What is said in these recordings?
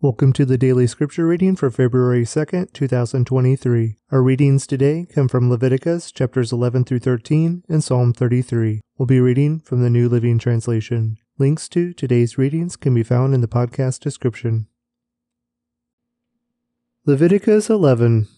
Welcome to the daily scripture reading for February 2nd, 2023. Our readings today come from Leviticus chapters 11 through 13 and Psalm 33. We'll be reading from the New Living Translation. Links to today's readings can be found in the podcast description. Leviticus 11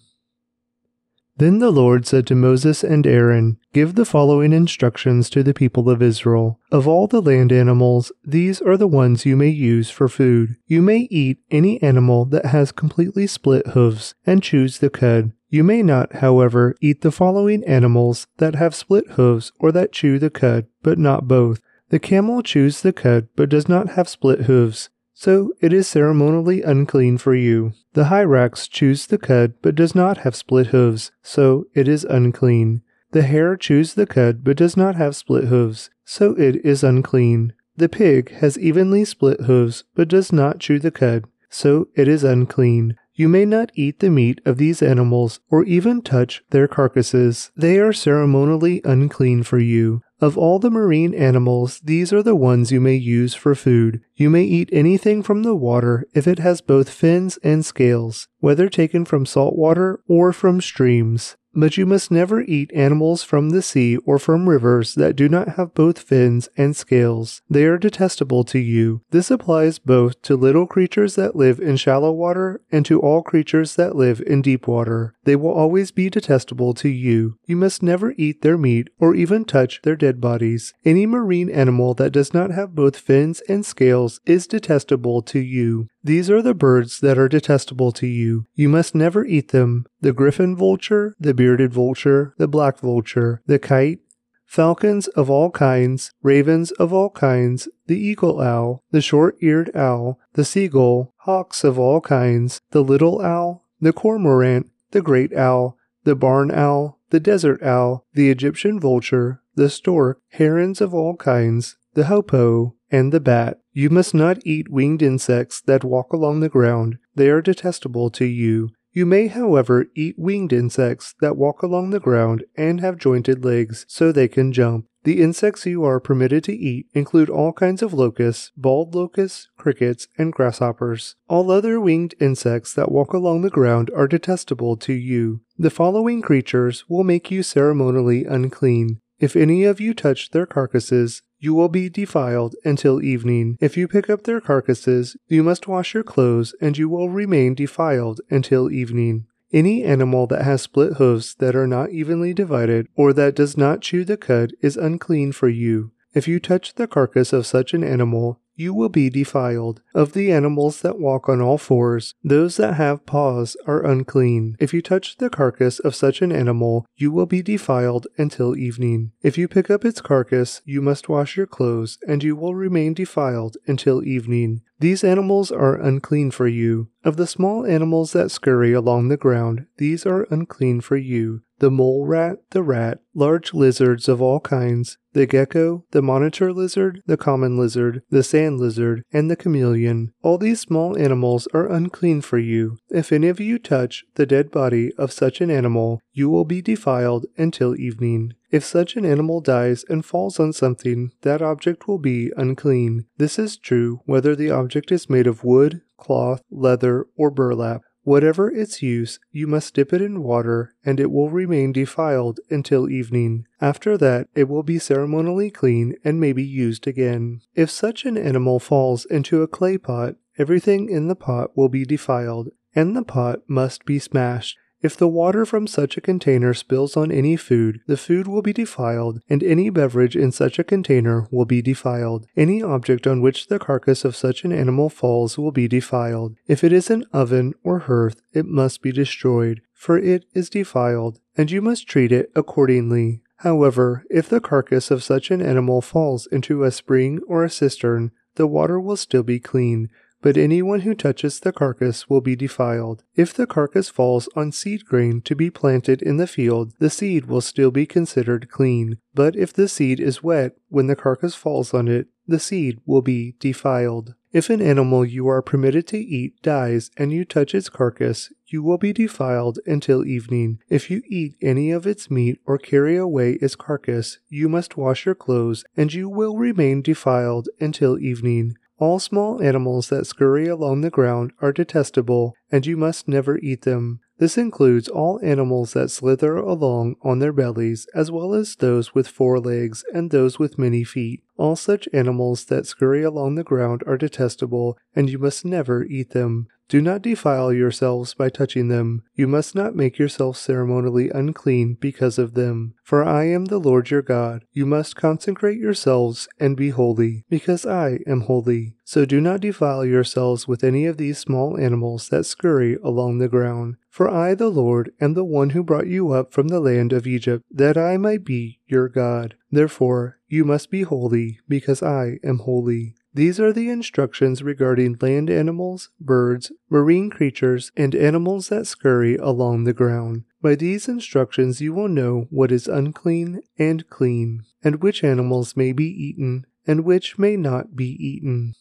then the Lord said to Moses and Aaron, Give the following instructions to the people of Israel. Of all the land animals, these are the ones you may use for food. You may eat any animal that has completely split hooves, and chews the cud. You may not, however, eat the following animals that have split hooves or that chew the cud, but not both. The camel chews the cud, but does not have split hooves so it is ceremonially unclean for you. The hyrax chews the cud, but does not have split hooves, so it is unclean. The hare chews the cud, but does not have split hooves, so it is unclean. The pig has evenly split hooves, but does not chew the cud, so it is unclean. You may not eat the meat of these animals or even touch their carcasses. They are ceremonially unclean for you. Of all the marine animals, these are the ones you may use for food. You may eat anything from the water if it has both fins and scales, whether taken from salt water or from streams. But you must never eat animals from the sea or from rivers that do not have both fins and scales. They are detestable to you. This applies both to little creatures that live in shallow water and to all creatures that live in deep water. They will always be detestable to you. You must never eat their meat or even touch their dead bodies. Any marine animal that does not have both fins and scales is detestable to you. These are the birds that are detestable to you. You must never eat them the griffin vulture, the bearded vulture, the black vulture, the kite, falcons of all kinds, ravens of all kinds, the eagle owl, the short eared owl, the seagull, hawks of all kinds, the little owl, the cormorant, the great owl, the barn owl, the desert owl, the Egyptian vulture, the stork, herons of all kinds, the hoopoe, and the bat. You must not eat winged insects that walk along the ground. They are detestable to you. You may, however, eat winged insects that walk along the ground and have jointed legs so they can jump. The insects you are permitted to eat include all kinds of locusts, bald locusts, crickets, and grasshoppers. All other winged insects that walk along the ground are detestable to you. The following creatures will make you ceremonially unclean. If any of you touch their carcasses, you will be defiled until evening. If you pick up their carcasses, you must wash your clothes, and you will remain defiled until evening. Any animal that has split hoofs that are not evenly divided, or that does not chew the cud, is unclean for you. If you touch the carcass of such an animal, you will be defiled. Of the animals that walk on all fours, those that have paws are unclean. If you touch the carcass of such an animal, you will be defiled until evening. If you pick up its carcass, you must wash your clothes, and you will remain defiled until evening. These animals are unclean for you. Of the small animals that scurry along the ground, these are unclean for you the mole rat, the rat, large lizards of all kinds, the gecko, the monitor lizard, the common lizard, the sand lizard, and the chameleon. All these small animals are unclean for you. If any of you touch the dead body of such an animal, you will be defiled until evening. If such an animal dies and falls on something, that object will be unclean. This is true whether the object is made of wood, cloth, leather, or burlap. Whatever its use, you must dip it in water, and it will remain defiled until evening. After that, it will be ceremonially clean and may be used again. If such an animal falls into a clay pot, everything in the pot will be defiled, and the pot must be smashed. If the water from such a container spills on any food, the food will be defiled, and any beverage in such a container will be defiled. Any object on which the carcass of such an animal falls will be defiled. If it is an oven or hearth, it must be destroyed, for it is defiled, and you must treat it accordingly. However, if the carcass of such an animal falls into a spring or a cistern, the water will still be clean, but anyone who touches the carcass will be defiled. If the carcass falls on seed grain to be planted in the field, the seed will still be considered clean. But if the seed is wet when the carcass falls on it, the seed will be defiled. If an animal you are permitted to eat dies and you touch its carcass, you will be defiled until evening. If you eat any of its meat or carry away its carcass, you must wash your clothes, and you will remain defiled until evening. All small animals that scurry along the ground are detestable, and you must never eat them. This includes all animals that slither along on their bellies, as well as those with four legs and those with many feet. All such animals that scurry along the ground are detestable, and you must never eat them. Do not defile yourselves by touching them. You must not make yourselves ceremonially unclean because of them. For I am the Lord your God. You must consecrate yourselves and be holy, because I am holy. So do not defile yourselves with any of these small animals that scurry along the ground. For I, the Lord, am the one who brought you up from the land of Egypt, that I might be your God. Therefore, you must be holy, because I am holy. These are the instructions regarding land animals, birds, marine creatures, and animals that scurry along the ground. By these instructions you will know what is unclean and clean, and which animals may be eaten, and which may not be eaten.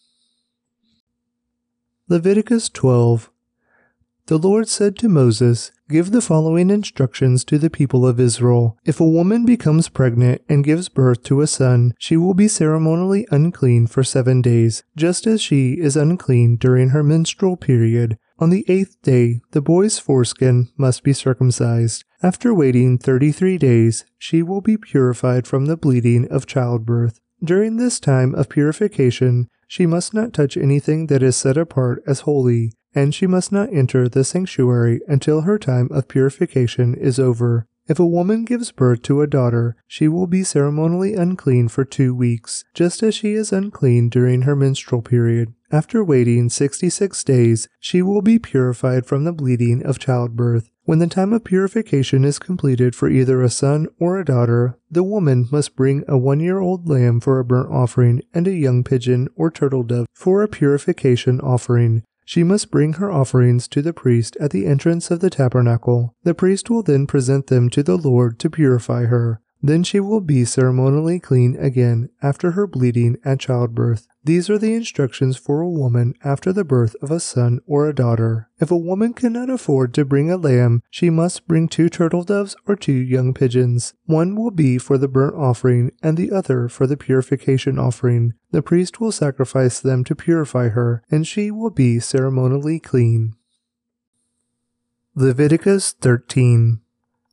Leviticus 12 the Lord said to Moses, Give the following instructions to the people of Israel. If a woman becomes pregnant and gives birth to a son, she will be ceremonially unclean for seven days, just as she is unclean during her menstrual period. On the eighth day, the boy's foreskin must be circumcised. After waiting 33 days, she will be purified from the bleeding of childbirth. During this time of purification, she must not touch anything that is set apart as holy and she must not enter the sanctuary until her time of purification is over. If a woman gives birth to a daughter, she will be ceremonially unclean for two weeks, just as she is unclean during her menstrual period. After waiting 66 days, she will be purified from the bleeding of childbirth. When the time of purification is completed for either a son or a daughter, the woman must bring a one year old lamb for a burnt offering and a young pigeon or turtle dove for a purification offering. She must bring her offerings to the priest at the entrance of the tabernacle. The priest will then present them to the Lord to purify her. Then she will be ceremonially clean again after her bleeding at childbirth. These are the instructions for a woman after the birth of a son or a daughter. If a woman cannot afford to bring a lamb, she must bring two turtle doves or two young pigeons. One will be for the burnt offering and the other for the purification offering. The priest will sacrifice them to purify her, and she will be ceremonially clean. Leviticus 13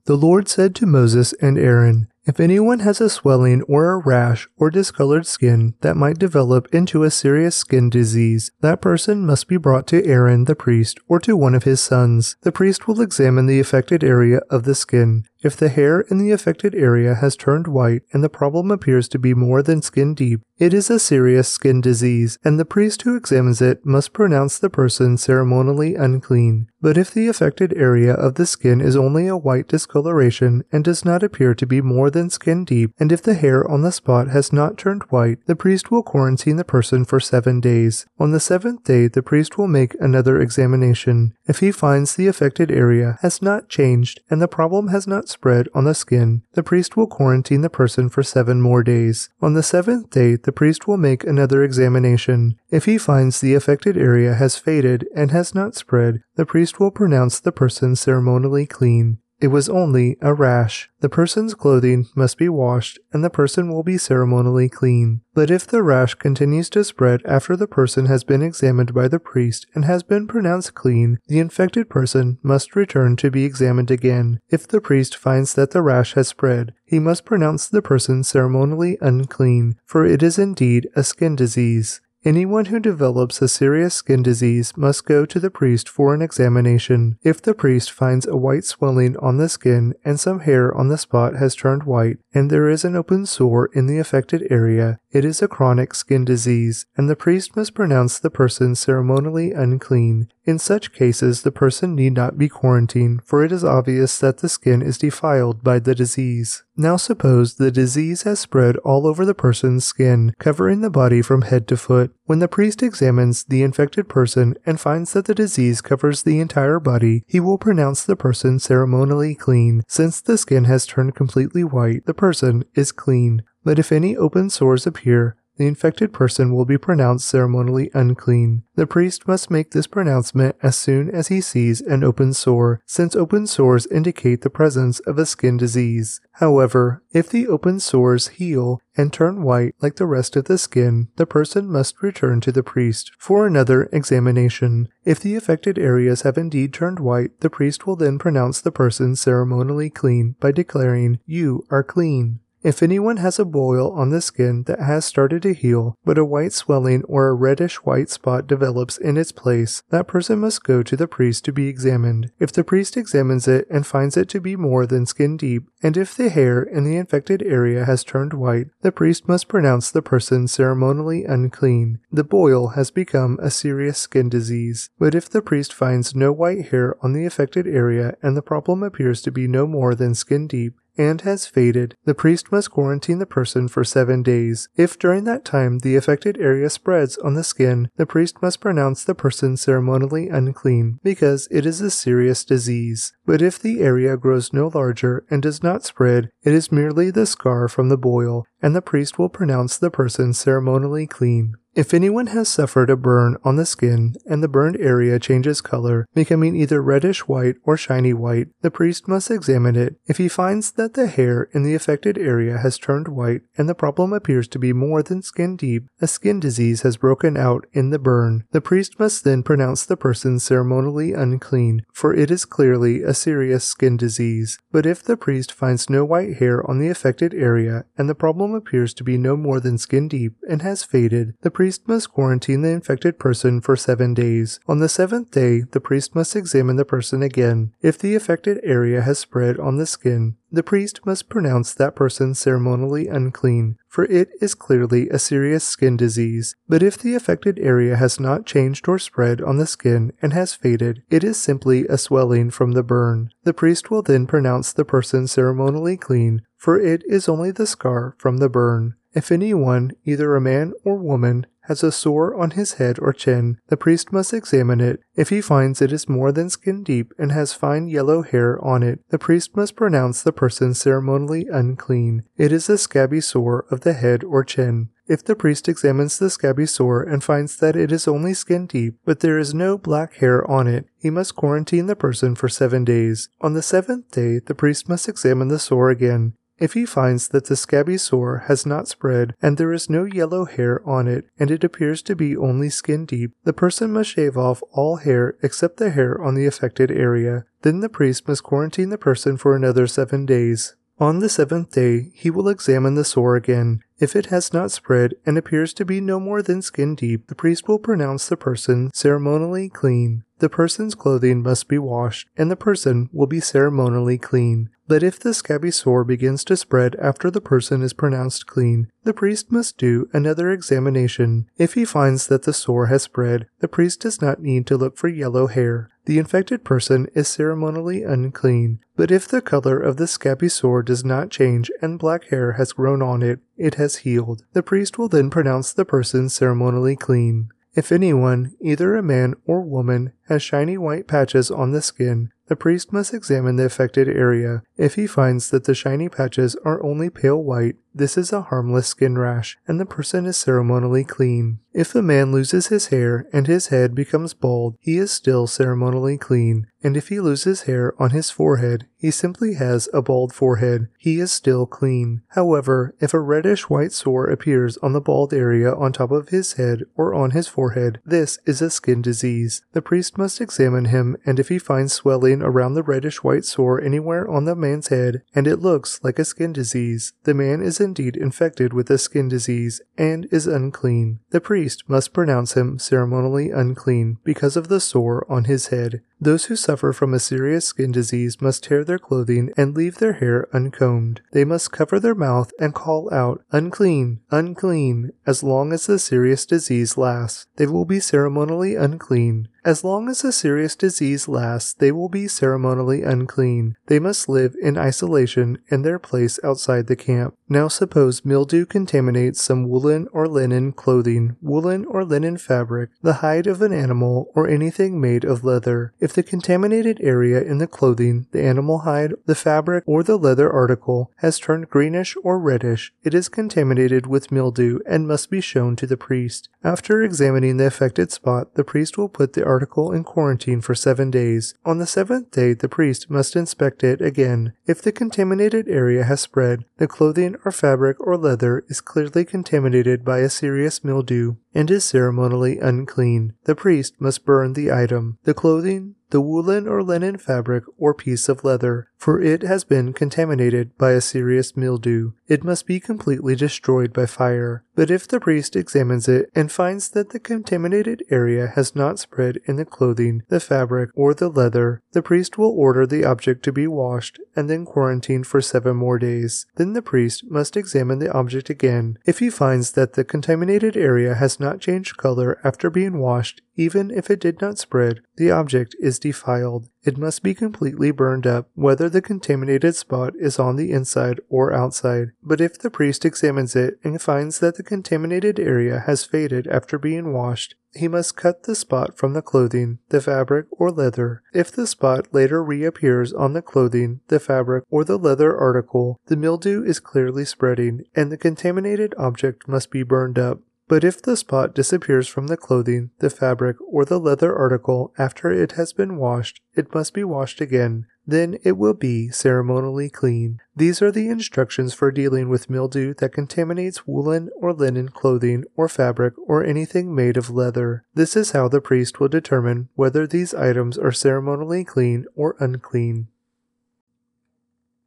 The Lord said to Moses and Aaron, if anyone has a swelling or a rash or discolored skin that might develop into a serious skin disease, that person must be brought to Aaron the priest or to one of his sons. The priest will examine the affected area of the skin. If the hair in the affected area has turned white and the problem appears to be more than skin deep, it is a serious skin disease, and the priest who examines it must pronounce the person ceremonially unclean. But if the affected area of the skin is only a white discoloration and does not appear to be more than skin deep, and if the hair on the spot has not turned white, the priest will quarantine the person for seven days. On the seventh day, the priest will make another examination. If he finds the affected area has not changed and the problem has not spread on the skin, the priest will quarantine the person for seven more days. On the seventh day, the priest will make another examination. If he finds the affected area has faded and has not spread, the priest will pronounce the person ceremonially clean. It was only a rash. The person's clothing must be washed and the person will be ceremonially clean. But if the rash continues to spread after the person has been examined by the priest and has been pronounced clean, the infected person must return to be examined again. If the priest finds that the rash has spread, he must pronounce the person ceremonially unclean, for it is indeed a skin disease. Anyone who develops a serious skin disease must go to the priest for an examination. If the priest finds a white swelling on the skin and some hair on the spot has turned white, and there is an open sore in the affected area, it is a chronic skin disease, and the priest must pronounce the person ceremonially unclean. In such cases, the person need not be quarantined, for it is obvious that the skin is defiled by the disease. Now suppose the disease has spread all over the person's skin, covering the body from head to foot. When the priest examines the infected person and finds that the disease covers the entire body, he will pronounce the person ceremonially clean. Since the skin has turned completely white, the person is clean. But if any open sores appear, the infected person will be pronounced ceremonially unclean. The priest must make this pronouncement as soon as he sees an open sore, since open sores indicate the presence of a skin disease. However, if the open sores heal and turn white like the rest of the skin, the person must return to the priest for another examination. If the affected areas have indeed turned white, the priest will then pronounce the person ceremonially clean by declaring, You are clean. If anyone has a boil on the skin that has started to heal, but a white swelling or a reddish white spot develops in its place, that person must go to the priest to be examined. If the priest examines it and finds it to be more than skin deep, and if the hair in the infected area has turned white, the priest must pronounce the person ceremonially unclean. The boil has become a serious skin disease. But if the priest finds no white hair on the affected area and the problem appears to be no more than skin deep, and has faded, the priest must quarantine the person for seven days. If during that time the affected area spreads on the skin, the priest must pronounce the person ceremonially unclean, because it is a serious disease. But if the area grows no larger and does not spread, it is merely the scar from the boil, and the priest will pronounce the person ceremonially clean. If anyone has suffered a burn on the skin and the burned area changes color, becoming either reddish white or shiny white, the priest must examine it. If he finds that the hair in the affected area has turned white and the problem appears to be more than skin deep, a skin disease has broken out in the burn. The priest must then pronounce the person ceremonially unclean, for it is clearly a serious skin disease. But if the priest finds no white hair on the affected area and the problem appears to be no more than skin deep and has faded, the priest priest must quarantine the infected person for seven days. On the seventh day, the priest must examine the person again. If the affected area has spread on the skin, the priest must pronounce that person ceremonially unclean, for it is clearly a serious skin disease. But if the affected area has not changed or spread on the skin and has faded, it is simply a swelling from the burn. The priest will then pronounce the person ceremonially clean, for it is only the scar from the burn. If anyone, either a man or woman, has a sore on his head or chin, the priest must examine it. If he finds it is more than skin deep and has fine yellow hair on it, the priest must pronounce the person ceremonially unclean. It is a scabby sore of the head or chin. If the priest examines the scabby sore and finds that it is only skin deep, but there is no black hair on it, he must quarantine the person for seven days. On the seventh day, the priest must examine the sore again. If he finds that the scabby sore has not spread and there is no yellow hair on it and it appears to be only skin deep, the person must shave off all hair except the hair on the affected area. Then the priest must quarantine the person for another seven days. On the seventh day, he will examine the sore again. If it has not spread and appears to be no more than skin deep, the priest will pronounce the person ceremonially clean. The person's clothing must be washed, and the person will be ceremonially clean. But if the scabby sore begins to spread after the person is pronounced clean, the priest must do another examination. If he finds that the sore has spread, the priest does not need to look for yellow hair. The infected person is ceremonially unclean. But if the color of the scabby sore does not change and black hair has grown on it, it has healed. The priest will then pronounce the person ceremonially clean. If anyone, either a man or woman, has shiny white patches on the skin, the priest must examine the affected area. If he finds that the shiny patches are only pale white, this is a harmless skin rash, and the person is ceremonially clean. If a man loses his hair and his head becomes bald, he is still ceremonially clean, and if he loses hair on his forehead, he simply has a bald forehead. He is still clean. However, if a reddish white sore appears on the bald area on top of his head or on his forehead, this is a skin disease. The priest must examine him, and if he finds swelling around the reddish white sore anywhere on the man's head, and it looks like a skin disease, the man is indeed infected with a skin disease and is unclean. The priest must pronounce him ceremonially unclean because of the sore on his head. Those who suffer from a serious skin disease must tear their clothing and leave their hair uncombed. They must cover their mouth and call out, unclean, unclean, as long as the serious disease lasts. They will be ceremonially unclean. As long as the serious disease lasts, they will be ceremonially unclean. They must live in isolation in their place outside the camp. Now suppose mildew contaminates some woolen or linen clothing, woolen or linen fabric, the hide of an animal, or anything made of leather. If the contaminated area in the clothing, the animal hide, the fabric, or the leather article has turned greenish or reddish, it is contaminated with mildew and must be shown to the priest. After examining the affected spot, the priest will put the article in quarantine for seven days. On the seventh day, the priest must inspect it again. If the contaminated area has spread, the clothing or fabric or leather is clearly contaminated by a serious mildew and is ceremonially unclean. The priest must burn the item. The clothing, the woolen or linen fabric or piece of leather, for it has been contaminated by a serious mildew. It must be completely destroyed by fire. But if the priest examines it and finds that the contaminated area has not spread in the clothing, the fabric, or the leather, the priest will order the object to be washed and then quarantined for seven more days. Then the priest must examine the object again. If he finds that the contaminated area has not changed color after being washed, even if it did not spread, the object is defiled. It must be completely burned up, whether the contaminated spot is on the inside or outside. But if the priest examines it and finds that the contaminated area has faded after being washed, he must cut the spot from the clothing, the fabric, or leather. If the spot later reappears on the clothing, the fabric, or the leather article, the mildew is clearly spreading, and the contaminated object must be burned up. But if the spot disappears from the clothing, the fabric, or the leather article after it has been washed, it must be washed again. Then it will be ceremonially clean. These are the instructions for dealing with mildew that contaminates woolen or linen clothing or fabric or anything made of leather. This is how the priest will determine whether these items are ceremonially clean or unclean.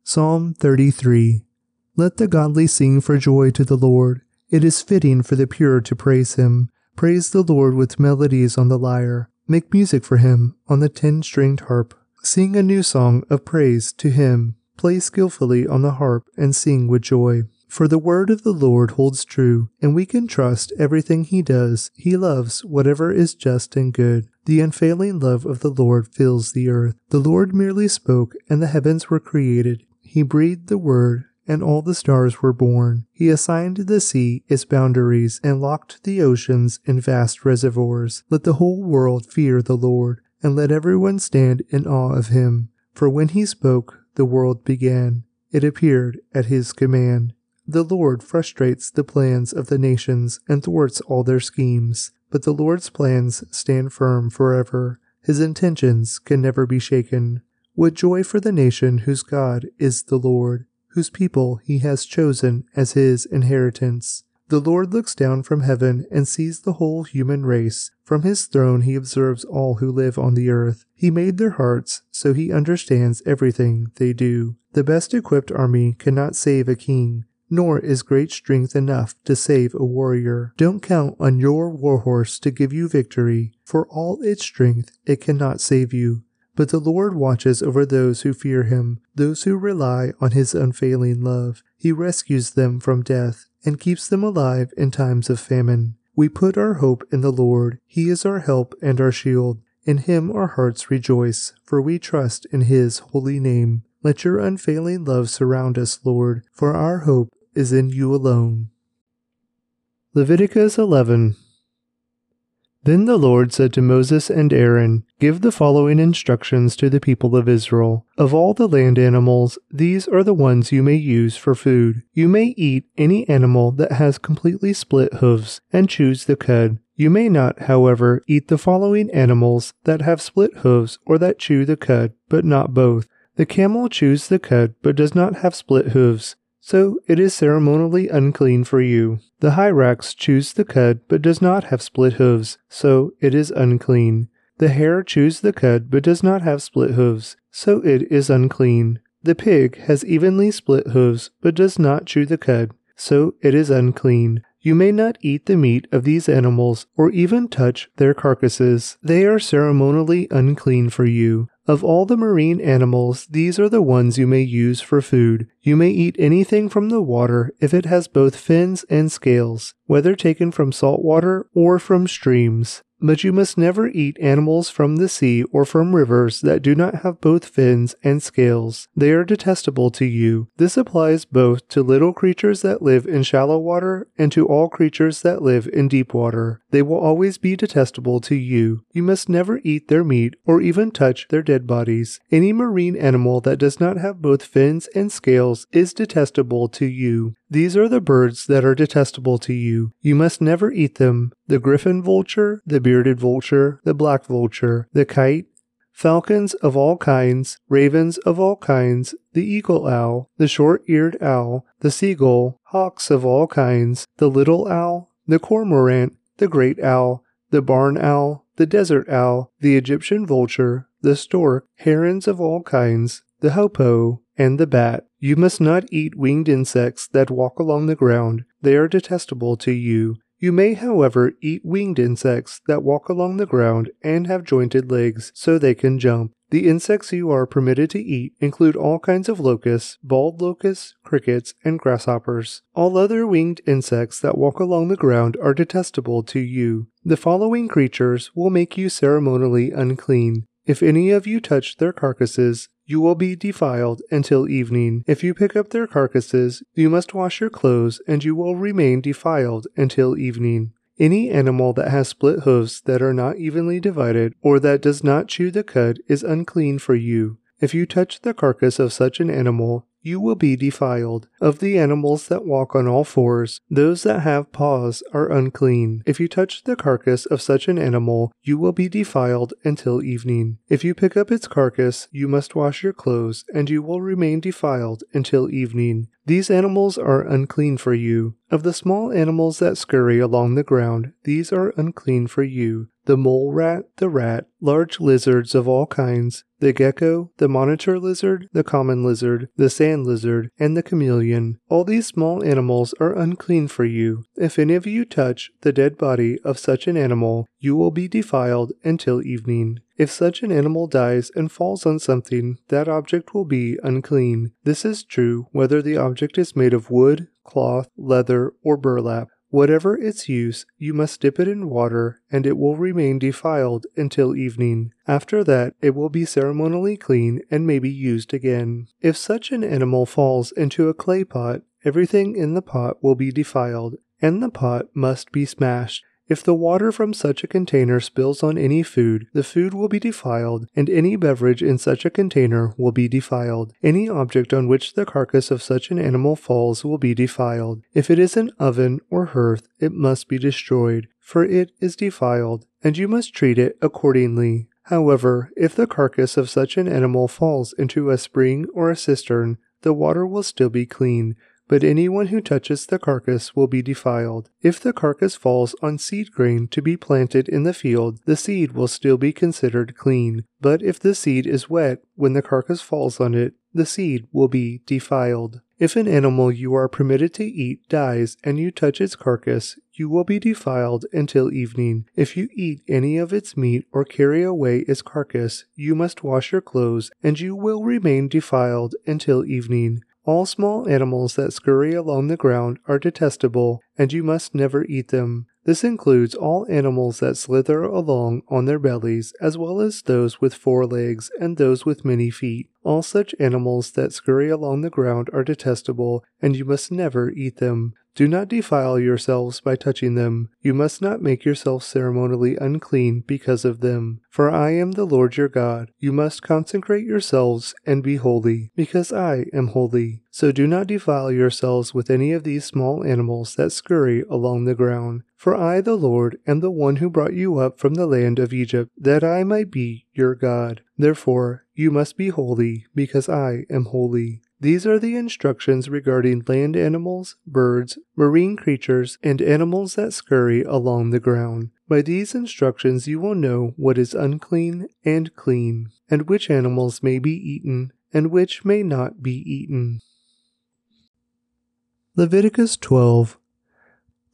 Psalm 33 Let the godly sing for joy to the Lord. It is fitting for the pure to praise him. Praise the Lord with melodies on the lyre. Make music for him on the ten stringed harp. Sing a new song of praise to him. Play skillfully on the harp and sing with joy. For the word of the Lord holds true, and we can trust everything he does. He loves whatever is just and good. The unfailing love of the Lord fills the earth. The Lord merely spoke, and the heavens were created. He breathed the word, and all the stars were born. He assigned the sea its boundaries and locked the oceans in vast reservoirs. Let the whole world fear the Lord, and let everyone stand in awe of him. For when he spoke, the world began. It appeared at his command. The Lord frustrates the plans of the nations and thwarts all their schemes, but the Lord's plans stand firm forever. His intentions can never be shaken. What joy for the nation whose God is the Lord whose people he has chosen as his inheritance. The Lord looks down from heaven and sees the whole human race. From his throne he observes all who live on the earth. He made their hearts, so he understands everything they do. The best equipped army cannot save a king, nor is great strength enough to save a warrior. Don't count on your warhorse to give you victory. For all its strength, it cannot save you. But the Lord watches over those who fear him, those who rely on his unfailing love. He rescues them from death and keeps them alive in times of famine. We put our hope in the Lord. He is our help and our shield. In him our hearts rejoice, for we trust in his holy name. Let your unfailing love surround us, Lord, for our hope is in you alone. Leviticus 11 then the Lord said to Moses and Aaron, Give the following instructions to the people of Israel. Of all the land animals, these are the ones you may use for food. You may eat any animal that has completely split hooves, and chews the cud. You may not, however, eat the following animals that have split hooves or that chew the cud, but not both. The camel chews the cud, but does not have split hooves so it is ceremonially unclean for you. The hyrax chews the cud, but does not have split hooves, so it is unclean. The hare chews the cud, but does not have split hooves, so it is unclean. The pig has evenly split hooves, but does not chew the cud, so it is unclean. You may not eat the meat of these animals or even touch their carcasses. They are ceremonially unclean for you. Of all the marine animals, these are the ones you may use for food. You may eat anything from the water if it has both fins and scales, whether taken from salt water or from streams. But you must never eat animals from the sea or from rivers that do not have both fins and scales. They are detestable to you. This applies both to little creatures that live in shallow water and to all creatures that live in deep water. They will always be detestable to you. You must never eat their meat or even touch their dead bodies. Any marine animal that does not have both fins and scales is detestable to you. These are the birds that are detestable to you. You must never eat them the griffin vulture, the bearded vulture, the black vulture, the kite, falcons of all kinds, ravens of all kinds, the eagle owl, the short eared owl, the seagull, hawks of all kinds, the little owl, the cormorant, the great owl, the barn owl, the desert owl, the Egyptian vulture, the stork, herons of all kinds, the hoopoe, and the bat. You must not eat winged insects that walk along the ground. They are detestable to you. You may, however, eat winged insects that walk along the ground and have jointed legs so they can jump. The insects you are permitted to eat include all kinds of locusts, bald locusts, crickets, and grasshoppers. All other winged insects that walk along the ground are detestable to you. The following creatures will make you ceremonially unclean. If any of you touch their carcasses, you will be defiled until evening. If you pick up their carcasses, you must wash your clothes, and you will remain defiled until evening. Any animal that has split hoofs that are not evenly divided, or that does not chew the cud, is unclean for you. If you touch the carcass of such an animal, you will be defiled. Of the animals that walk on all fours, those that have paws are unclean. If you touch the carcass of such an animal, you will be defiled until evening. If you pick up its carcass, you must wash your clothes, and you will remain defiled until evening. These animals are unclean for you. Of the small animals that scurry along the ground, these are unclean for you the mole rat, the rat, large lizards of all kinds, the gecko, the monitor lizard, the common lizard, the sand lizard, and the chameleon. All these small animals are unclean for you. If any of you touch the dead body of such an animal, you will be defiled until evening. If such an animal dies and falls on something, that object will be unclean. This is true whether the object is made of wood, cloth, leather, or burlap. Whatever its use, you must dip it in water, and it will remain defiled until evening. After that, it will be ceremonially clean and may be used again. If such an animal falls into a clay pot, everything in the pot will be defiled, and the pot must be smashed. If the water from such a container spills on any food, the food will be defiled, and any beverage in such a container will be defiled. Any object on which the carcass of such an animal falls will be defiled. If it is an oven or hearth, it must be destroyed, for it is defiled, and you must treat it accordingly. However, if the carcass of such an animal falls into a spring or a cistern, the water will still be clean, but anyone who touches the carcass will be defiled. If the carcass falls on seed grain to be planted in the field, the seed will still be considered clean. But if the seed is wet when the carcass falls on it, the seed will be defiled. If an animal you are permitted to eat dies and you touch its carcass, you will be defiled until evening. If you eat any of its meat or carry away its carcass, you must wash your clothes, and you will remain defiled until evening. All small animals that scurry along the ground are detestable, and you must never eat them. This includes all animals that slither along on their bellies, as well as those with four legs and those with many feet. All such animals that scurry along the ground are detestable, and you must never eat them. Do not defile yourselves by touching them. You must not make yourselves ceremonially unclean because of them. For I am the Lord your God. You must consecrate yourselves and be holy, because I am holy. So do not defile yourselves with any of these small animals that scurry along the ground. For I, the Lord, am the one who brought you up from the land of Egypt, that I might be your God. Therefore, you must be holy, because I am holy. These are the instructions regarding land animals, birds, marine creatures, and animals that scurry along the ground. By these instructions you will know what is unclean and clean, and which animals may be eaten, and which may not be eaten. Leviticus 12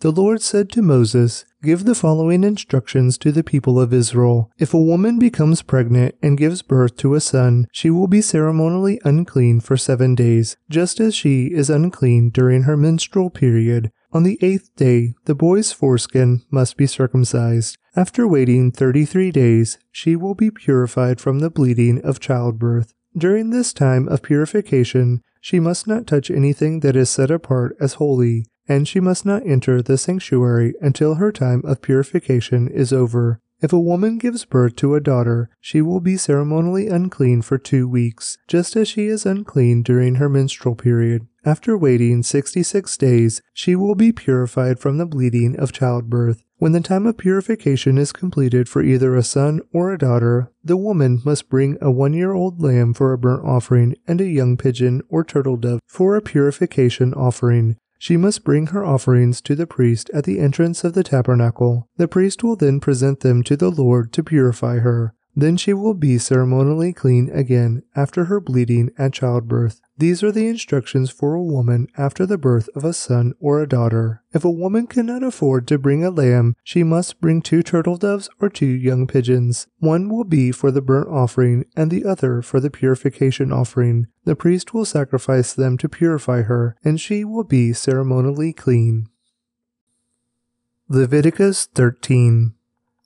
the Lord said to Moses, Give the following instructions to the people of Israel. If a woman becomes pregnant and gives birth to a son, she will be ceremonially unclean for seven days, just as she is unclean during her menstrual period. On the eighth day, the boy's foreskin must be circumcised. After waiting 33 days, she will be purified from the bleeding of childbirth. During this time of purification, she must not touch anything that is set apart as holy, and she must not enter the sanctuary until her time of purification is over. If a woman gives birth to a daughter, she will be ceremonially unclean for two weeks, just as she is unclean during her menstrual period. After waiting 66 days, she will be purified from the bleeding of childbirth. When the time of purification is completed for either a son or a daughter, the woman must bring a one year old lamb for a burnt offering and a young pigeon or turtle dove for a purification offering. She must bring her offerings to the priest at the entrance of the tabernacle. The priest will then present them to the Lord to purify her. Then she will be ceremonially clean again after her bleeding at childbirth. These are the instructions for a woman after the birth of a son or a daughter. If a woman cannot afford to bring a lamb, she must bring two turtle doves or two young pigeons. One will be for the burnt offering and the other for the purification offering. The priest will sacrifice them to purify her, and she will be ceremonially clean. Leviticus 13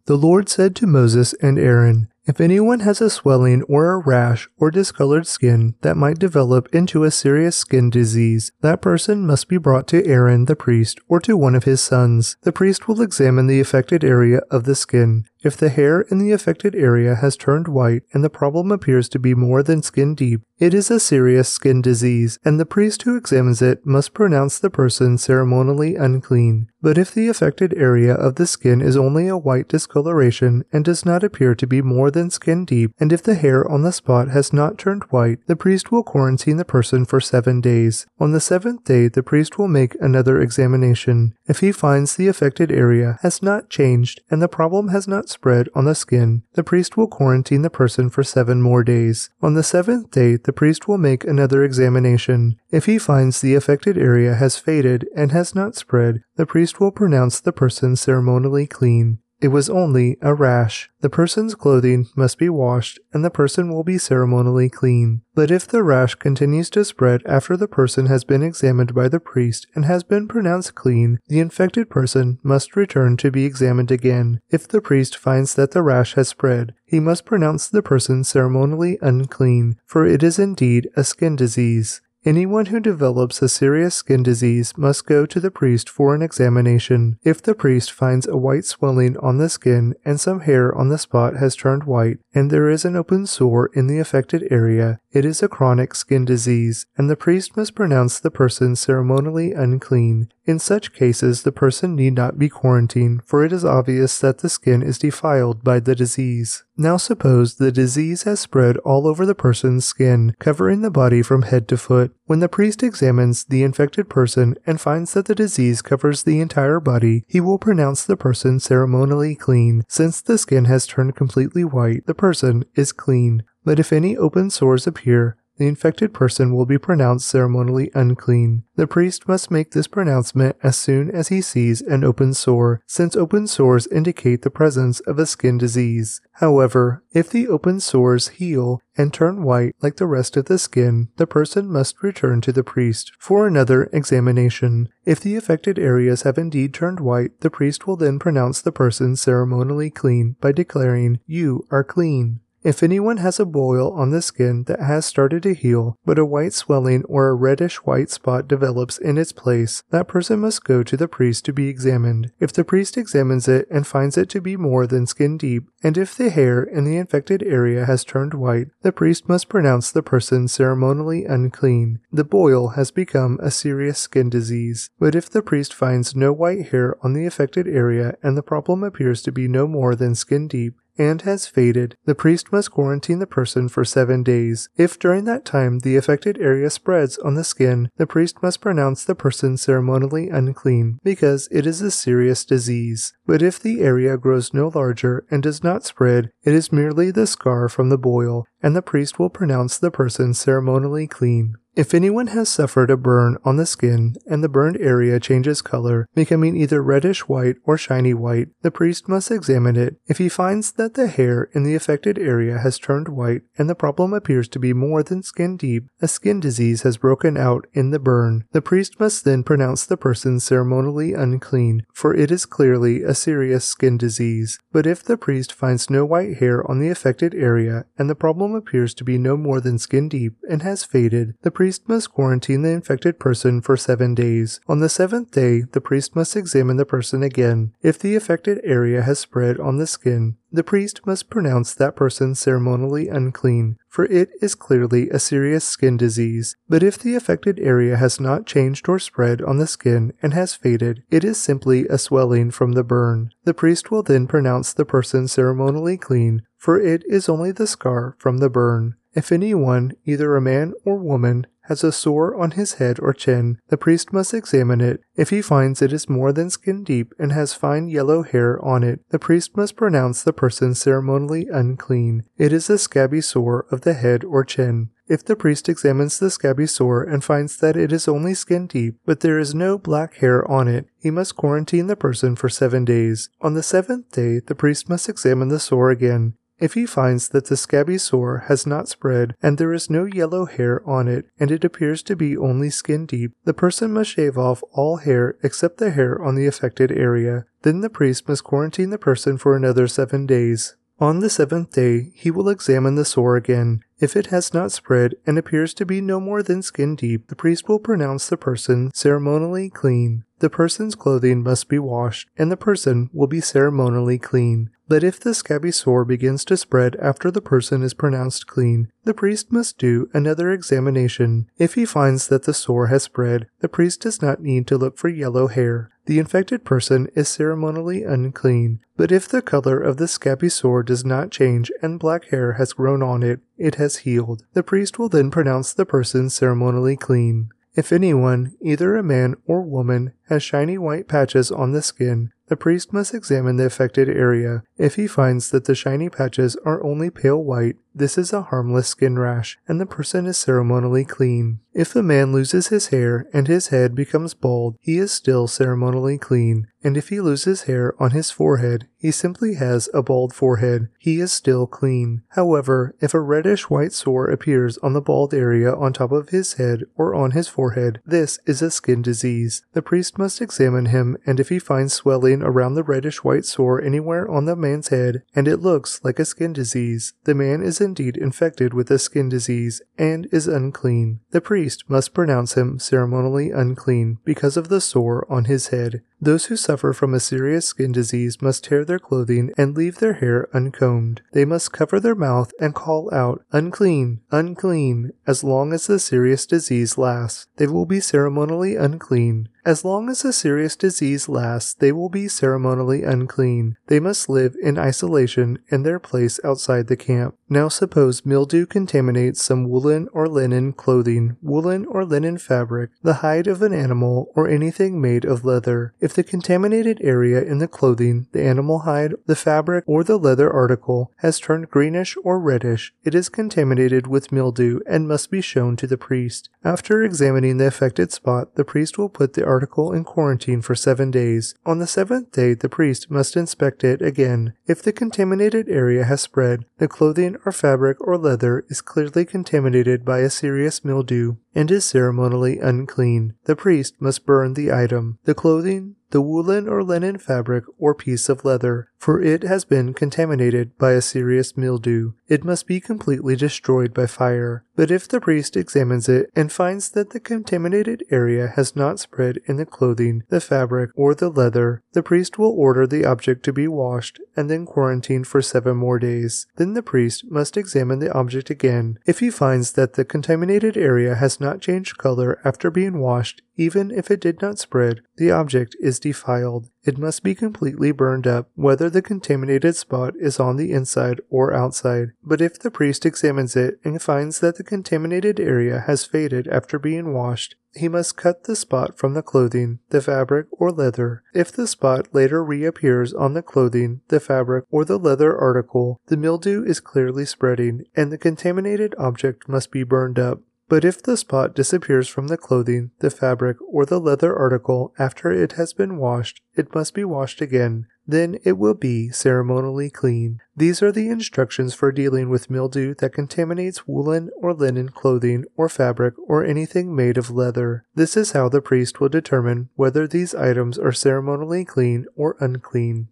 The Lord said to Moses and Aaron, if anyone has a swelling or a rash or discolored skin that might develop into a serious skin disease, that person must be brought to Aaron the priest or to one of his sons. The priest will examine the affected area of the skin. If the hair in the affected area has turned white and the problem appears to be more than skin deep, it is a serious skin disease, and the priest who examines it must pronounce the person ceremonially unclean. But if the affected area of the skin is only a white discoloration and does not appear to be more than skin deep, and if the hair on the spot has not turned white, the priest will quarantine the person for seven days. On the seventh day, the priest will make another examination. If he finds the affected area has not changed and the problem has not spread on the skin, the priest will quarantine the person for seven more days. On the seventh day, the priest will make another examination. If he finds the affected area has faded and has not spread, the priest will pronounce the person ceremonially clean. It was only a rash. The person's clothing must be washed and the person will be ceremonially clean. But if the rash continues to spread after the person has been examined by the priest and has been pronounced clean, the infected person must return to be examined again. If the priest finds that the rash has spread, he must pronounce the person ceremonially unclean, for it is indeed a skin disease. Anyone who develops a serious skin disease must go to the priest for an examination. If the priest finds a white swelling on the skin and some hair on the spot has turned white, and there is an open sore in the affected area, it is a chronic skin disease, and the priest must pronounce the person ceremonially unclean. In such cases, the person need not be quarantined, for it is obvious that the skin is defiled by the disease. Now suppose the disease has spread all over the person's skin, covering the body from head to foot. When the priest examines the infected person and finds that the disease covers the entire body, he will pronounce the person ceremonially clean. Since the skin has turned completely white, the person is clean. But if any open sores appear, the infected person will be pronounced ceremonially unclean. The priest must make this pronouncement as soon as he sees an open sore, since open sores indicate the presence of a skin disease. However, if the open sores heal and turn white like the rest of the skin, the person must return to the priest for another examination. If the affected areas have indeed turned white, the priest will then pronounce the person ceremonially clean by declaring, You are clean. If anyone has a boil on the skin that has started to heal, but a white swelling or a reddish white spot develops in its place, that person must go to the priest to be examined. If the priest examines it and finds it to be more than skin deep, and if the hair in the infected area has turned white, the priest must pronounce the person ceremonially unclean. The boil has become a serious skin disease. But if the priest finds no white hair on the affected area and the problem appears to be no more than skin deep, and has faded, the priest must quarantine the person for seven days. If during that time the affected area spreads on the skin, the priest must pronounce the person ceremonially unclean, because it is a serious disease. But if the area grows no larger and does not spread, it is merely the scar from the boil, and the priest will pronounce the person ceremonially clean. If anyone has suffered a burn on the skin and the burned area changes color, becoming either reddish white or shiny white, the priest must examine it. If he finds that the hair in the affected area has turned white and the problem appears to be more than skin deep, a skin disease has broken out in the burn. The priest must then pronounce the person ceremonially unclean, for it is clearly a serious skin disease. But if the priest finds no white hair on the affected area and the problem appears to be no more than skin deep and has faded, the priest priest must quarantine the infected person for seven days. On the seventh day, the priest must examine the person again. If the affected area has spread on the skin, the priest must pronounce that person ceremonially unclean, for it is clearly a serious skin disease. But if the affected area has not changed or spread on the skin and has faded, it is simply a swelling from the burn. The priest will then pronounce the person ceremonially clean, for it is only the scar from the burn. If anyone, either a man or woman, has a sore on his head or chin, the priest must examine it. If he finds it is more than skin deep and has fine yellow hair on it, the priest must pronounce the person ceremonially unclean. It is a scabby sore of the head or chin. If the priest examines the scabby sore and finds that it is only skin deep, but there is no black hair on it, he must quarantine the person for seven days. On the seventh day, the priest must examine the sore again. If he finds that the scabby sore has not spread and there is no yellow hair on it and it appears to be only skin deep, the person must shave off all hair except the hair on the affected area. Then the priest must quarantine the person for another seven days. On the seventh day, he will examine the sore again. If it has not spread and appears to be no more than skin deep, the priest will pronounce the person ceremonially clean. The person's clothing must be washed, and the person will be ceremonially clean. But if the scabby sore begins to spread after the person is pronounced clean, the priest must do another examination. If he finds that the sore has spread, the priest does not need to look for yellow hair. The infected person is ceremonially unclean. But if the color of the scabby sore does not change and black hair has grown on it, it has healed. The priest will then pronounce the person ceremonially clean. If anyone, either a man or woman, has shiny white patches on the skin, the priest must examine the affected area. If he finds that the shiny patches are only pale white, this is a harmless skin rash, and the person is ceremonially clean. If a man loses his hair and his head becomes bald, he is still ceremonially clean, and if he loses hair on his forehead, he simply has a bald forehead. He is still clean. However, if a reddish white sore appears on the bald area on top of his head or on his forehead, this is a skin disease. The priest must examine him, and if he finds swelling around the reddish white sore anywhere on the man's head, and it looks like a skin disease, the man is indeed infected with a skin disease and is unclean. The priest must pronounce him ceremonially unclean because of the sore on his head. Those who suffer from a serious skin disease must tear their clothing and leave their hair uncombed. They must cover their mouth and call out, unclean, unclean, as long as the serious disease lasts. They will be ceremonially unclean. As long as the serious disease lasts, they will be ceremonially unclean. They must live in isolation in their place outside the camp. Now suppose mildew contaminates some woolen or linen clothing, woolen or linen fabric, the hide of an animal, or anything made of leather. If the contaminated area in the clothing, the animal hide, the fabric, or the leather article has turned greenish or reddish, it is contaminated with mildew and must be shown to the priest. After examining the affected spot, the priest will put the article in quarantine for seven days. On the seventh day, the priest must inspect it again. If the contaminated area has spread, the clothing or fabric or leather is clearly contaminated by a serious mildew and is ceremonially unclean. The priest must burn the item. The clothing, the woolen or linen fabric or piece of leather, for it has been contaminated by a serious mildew. It must be completely destroyed by fire. But if the priest examines it and finds that the contaminated area has not spread in the clothing, the fabric, or the leather, the priest will order the object to be washed and then quarantined for seven more days. Then the priest must examine the object again. If he finds that the contaminated area has not not change color after being washed, even if it did not spread, the object is defiled. It must be completely burned up, whether the contaminated spot is on the inside or outside. But if the priest examines it and finds that the contaminated area has faded after being washed, he must cut the spot from the clothing, the fabric, or leather. If the spot later reappears on the clothing, the fabric, or the leather article, the mildew is clearly spreading, and the contaminated object must be burned up. But if the spot disappears from the clothing, the fabric, or the leather article after it has been washed, it must be washed again. Then it will be ceremonially clean. These are the instructions for dealing with mildew that contaminates woolen or linen clothing or fabric or anything made of leather. This is how the priest will determine whether these items are ceremonially clean or unclean.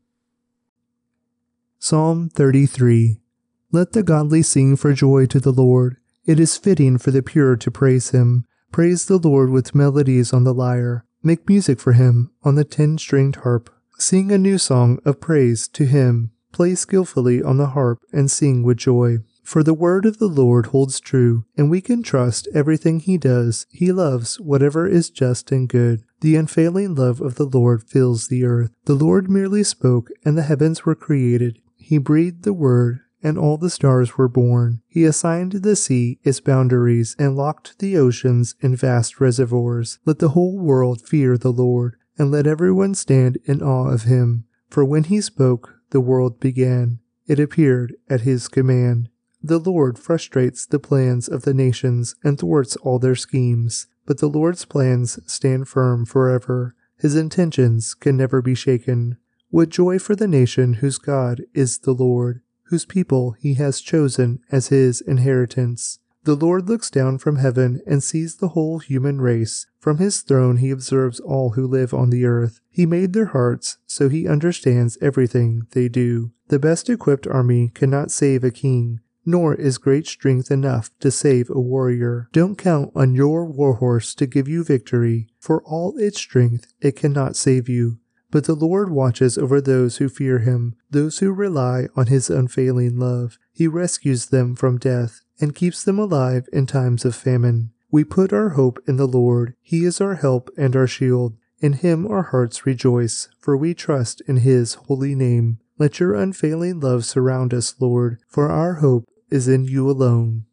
Psalm 33 Let the godly sing for joy to the Lord. It is fitting for the pure to praise him. Praise the Lord with melodies on the lyre. Make music for him on the ten stringed harp. Sing a new song of praise to him. Play skillfully on the harp and sing with joy. For the word of the Lord holds true, and we can trust everything he does. He loves whatever is just and good. The unfailing love of the Lord fills the earth. The Lord merely spoke, and the heavens were created. He breathed the word, and all the stars were born. He assigned the sea its boundaries and locked the oceans in vast reservoirs. Let the whole world fear the Lord, and let everyone stand in awe of him. For when he spoke, the world began. It appeared at his command. The Lord frustrates the plans of the nations and thwarts all their schemes. But the Lord's plans stand firm forever. His intentions can never be shaken. What joy for the nation whose God is the Lord whose people he has chosen as his inheritance. The Lord looks down from heaven and sees the whole human race. From his throne he observes all who live on the earth. He made their hearts, so he understands everything they do. The best equipped army cannot save a king, nor is great strength enough to save a warrior. Don't count on your warhorse to give you victory. For all its strength, it cannot save you. But the Lord watches over those who fear him, those who rely on his unfailing love. He rescues them from death and keeps them alive in times of famine. We put our hope in the Lord. He is our help and our shield. In him our hearts rejoice, for we trust in his holy name. Let your unfailing love surround us, Lord, for our hope is in you alone.